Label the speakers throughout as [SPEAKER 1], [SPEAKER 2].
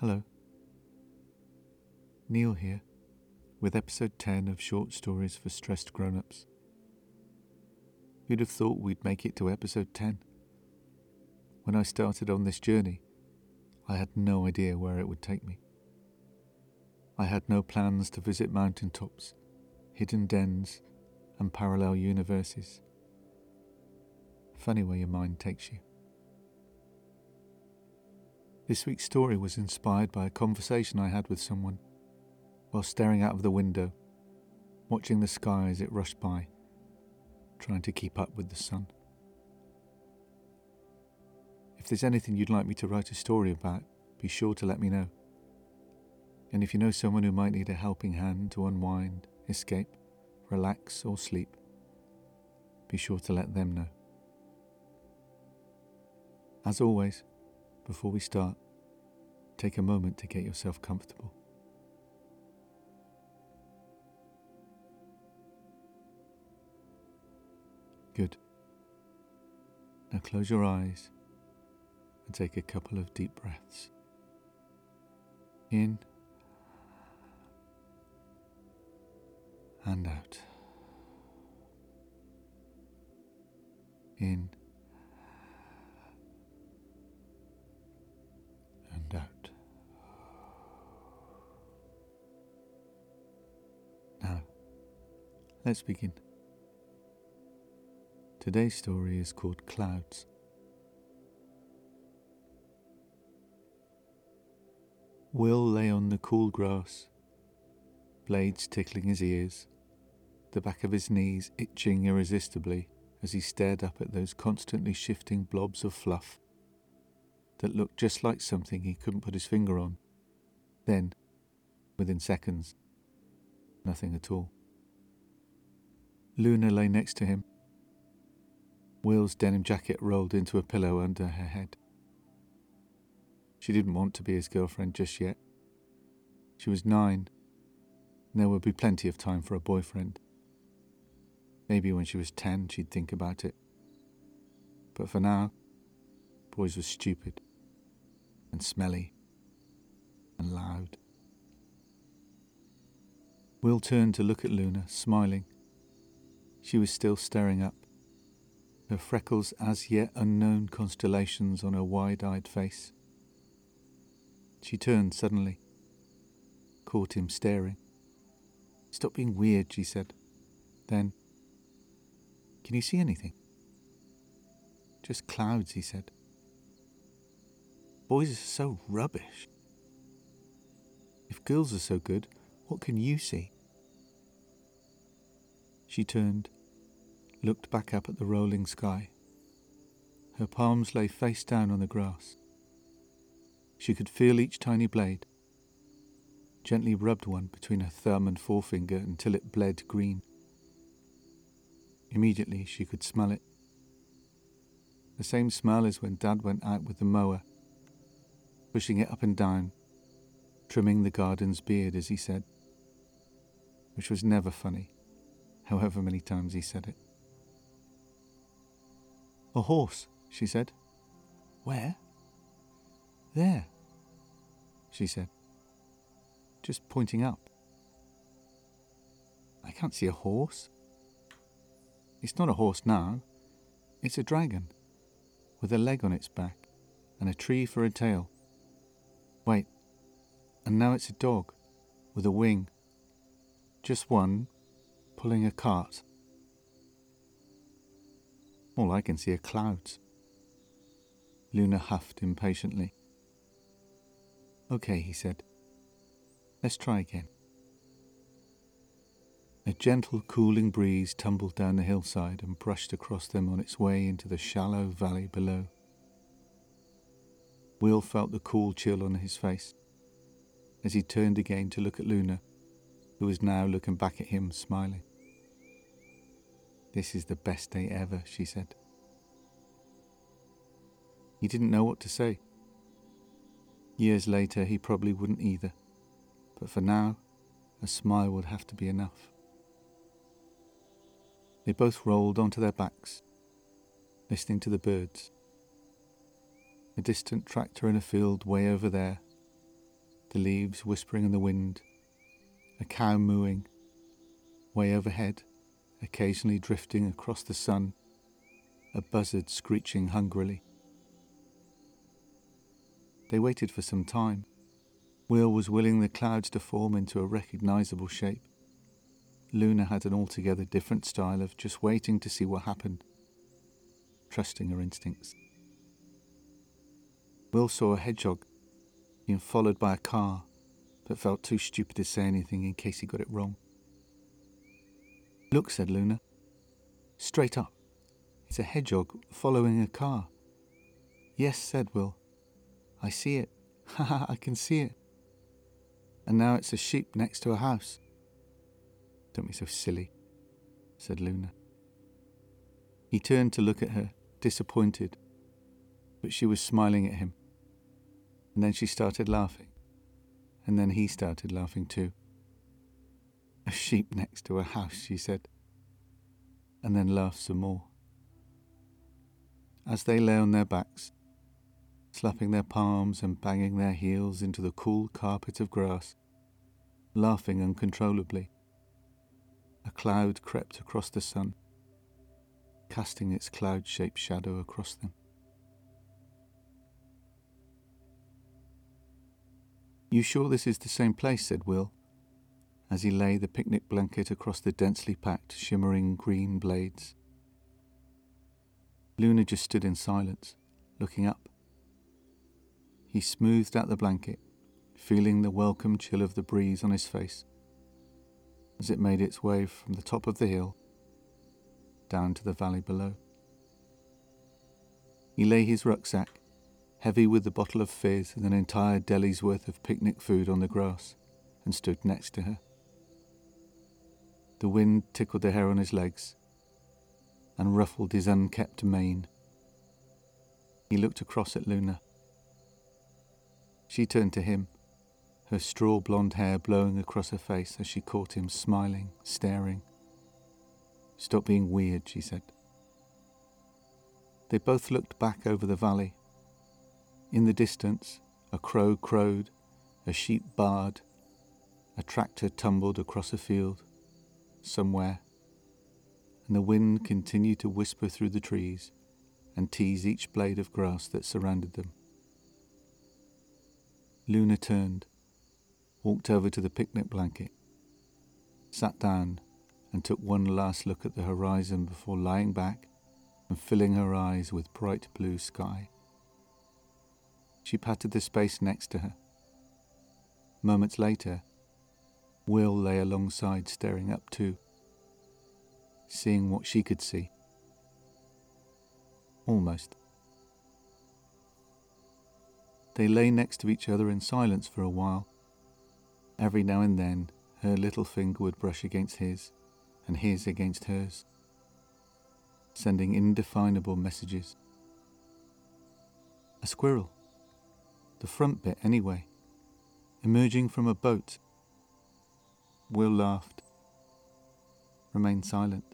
[SPEAKER 1] Hello. Neil here, with episode 10 of Short Stories for Stressed Grown Ups. Who'd have thought we'd make it to episode 10? When I started on this journey, I had no idea where it would take me. I had no plans to visit mountaintops, hidden dens, and parallel universes. Funny where your mind takes you. This week's story was inspired by a conversation I had with someone while staring out of the window, watching the sky as it rushed by, trying to keep up with the sun. If there's anything you'd like me to write a story about, be sure to let me know. And if you know someone who might need a helping hand to unwind, escape, relax, or sleep, be sure to let them know. As always, before we start, take a moment to get yourself comfortable. Good. Now close your eyes and take a couple of deep breaths. In and out. In and out. Now, let's begin. Today's story is called Clouds. Will lay on the cool grass, blades tickling his ears, the back of his knees itching irresistibly as he stared up at those constantly shifting blobs of fluff that looked just like something he couldn't put his finger on. Then, within seconds, nothing at all. Luna lay next to him. Will's denim jacket rolled into a pillow under her head. She didn't want to be his girlfriend just yet. She was nine, and there would be plenty of time for a boyfriend. Maybe when she was ten, she'd think about it. But for now, boys were stupid and smelly and loud. Will turned to look at Luna, smiling. She was still staring up, her freckles as yet unknown constellations on her wide eyed face. She turned suddenly, caught him staring. Stop being weird, she said. Then, Can you see anything? Just clouds, he said. Boys are so rubbish. If girls are so good, what can you see? She turned, looked back up at the rolling sky. Her palms lay face down on the grass. She could feel each tiny blade, gently rubbed one between her thumb and forefinger until it bled green. Immediately she could smell it. The same smell as when Dad went out with the mower pushing it up and down, trimming the garden's beard as he said, which was never funny, however many times he said it. A horse, she said. Where? There, she said, just pointing up. I can't see a horse. It's not a horse now, it's a dragon, with a leg on its back and a tree for a tail. Wait, and now it's a dog with a wing. Just one pulling a cart. All I can see are clouds. Luna huffed impatiently. Okay, he said. Let's try again. A gentle, cooling breeze tumbled down the hillside and brushed across them on its way into the shallow valley below. Will felt the cool chill on his face as he turned again to look at Luna, who was now looking back at him, smiling. This is the best day ever, she said. He didn't know what to say. Years later, he probably wouldn't either, but for now, a smile would have to be enough. They both rolled onto their backs, listening to the birds a distant tractor in a field way over there, the leaves whispering in the wind, a cow mooing, way overhead, occasionally drifting across the sun, a buzzard screeching hungrily. They waited for some time. Will was willing the clouds to form into a recognizable shape. Luna had an altogether different style of just waiting to see what happened, trusting her instincts. Will saw a hedgehog being followed by a car, but felt too stupid to say anything in case he got it wrong. Look, said Luna. Straight up. It's a hedgehog following a car. Yes, said Will. I see it. Ha ha, I can see it. And now it's a sheep next to a house. Don't be so silly, said Luna. He turned to look at her, disappointed, but she was smiling at him. And then she started laughing. And then he started laughing too. A sheep next to a house, she said, and then laughed some more. As they lay on their backs, slapping their palms and banging their heels into the cool carpet of grass, laughing uncontrollably. A cloud crept across the sun, casting its cloud shaped shadow across them. You sure this is the same place? said Will, as he lay the picnic blanket across the densely packed, shimmering green blades. Luna just stood in silence, looking up. He smoothed out the blanket, feeling the welcome chill of the breeze on his face as it made its way from the top of the hill down to the valley below. He lay his rucksack, heavy with the bottle of fizz and an entire deli's worth of picnic food on the grass, and stood next to her. The wind tickled the hair on his legs and ruffled his unkempt mane. He looked across at Luna. She turned to him, her straw blonde hair blowing across her face as she caught him smiling, staring. Stop being weird, she said. They both looked back over the valley. In the distance, a crow crowed, a sheep baaed, a tractor tumbled across a field, somewhere, and the wind continued to whisper through the trees and tease each blade of grass that surrounded them. Luna turned, walked over to the picnic blanket, sat down, and took one last look at the horizon before lying back and filling her eyes with bright blue sky. She patted the space next to her. Moments later, Will lay alongside, staring up too, seeing what she could see. Almost. They lay next to each other in silence for a while. Every now and then, her little finger would brush against his, and his against hers, sending indefinable messages. A squirrel, the front bit anyway, emerging from a boat. Will laughed, remained silent.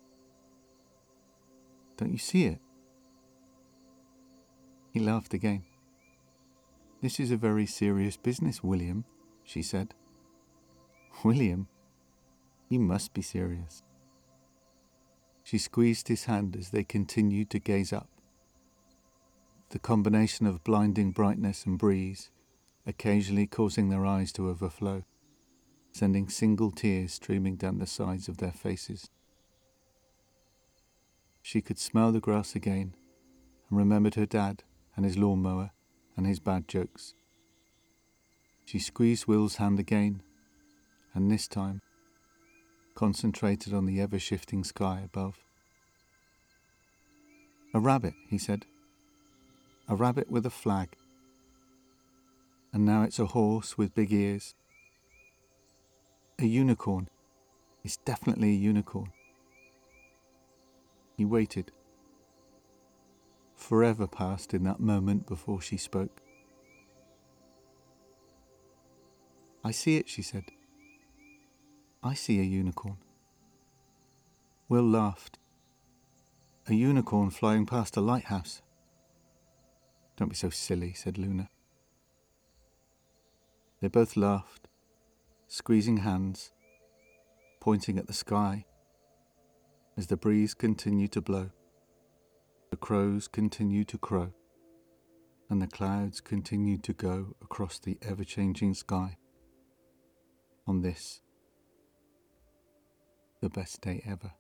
[SPEAKER 1] Don't you see it? He laughed again. This is a very serious business, William, she said. William? You must be serious. She squeezed his hand as they continued to gaze up. The combination of blinding brightness and breeze occasionally causing their eyes to overflow, sending single tears streaming down the sides of their faces. She could smell the grass again and remembered her dad and his lawnmower and his bad jokes. She squeezed Will's hand again, and this time concentrated on the ever shifting sky above. A rabbit, he said. A rabbit with a flag. And now it's a horse with big ears. A unicorn. It's definitely a unicorn. He waited forever passed in that moment before she spoke. I see it, she said. I see a unicorn. Will laughed. A unicorn flying past a lighthouse. Don't be so silly, said Luna. They both laughed, squeezing hands, pointing at the sky as the breeze continued to blow. The crows continued to crow, and the clouds continued to go across the ever changing sky. On this, the best day ever.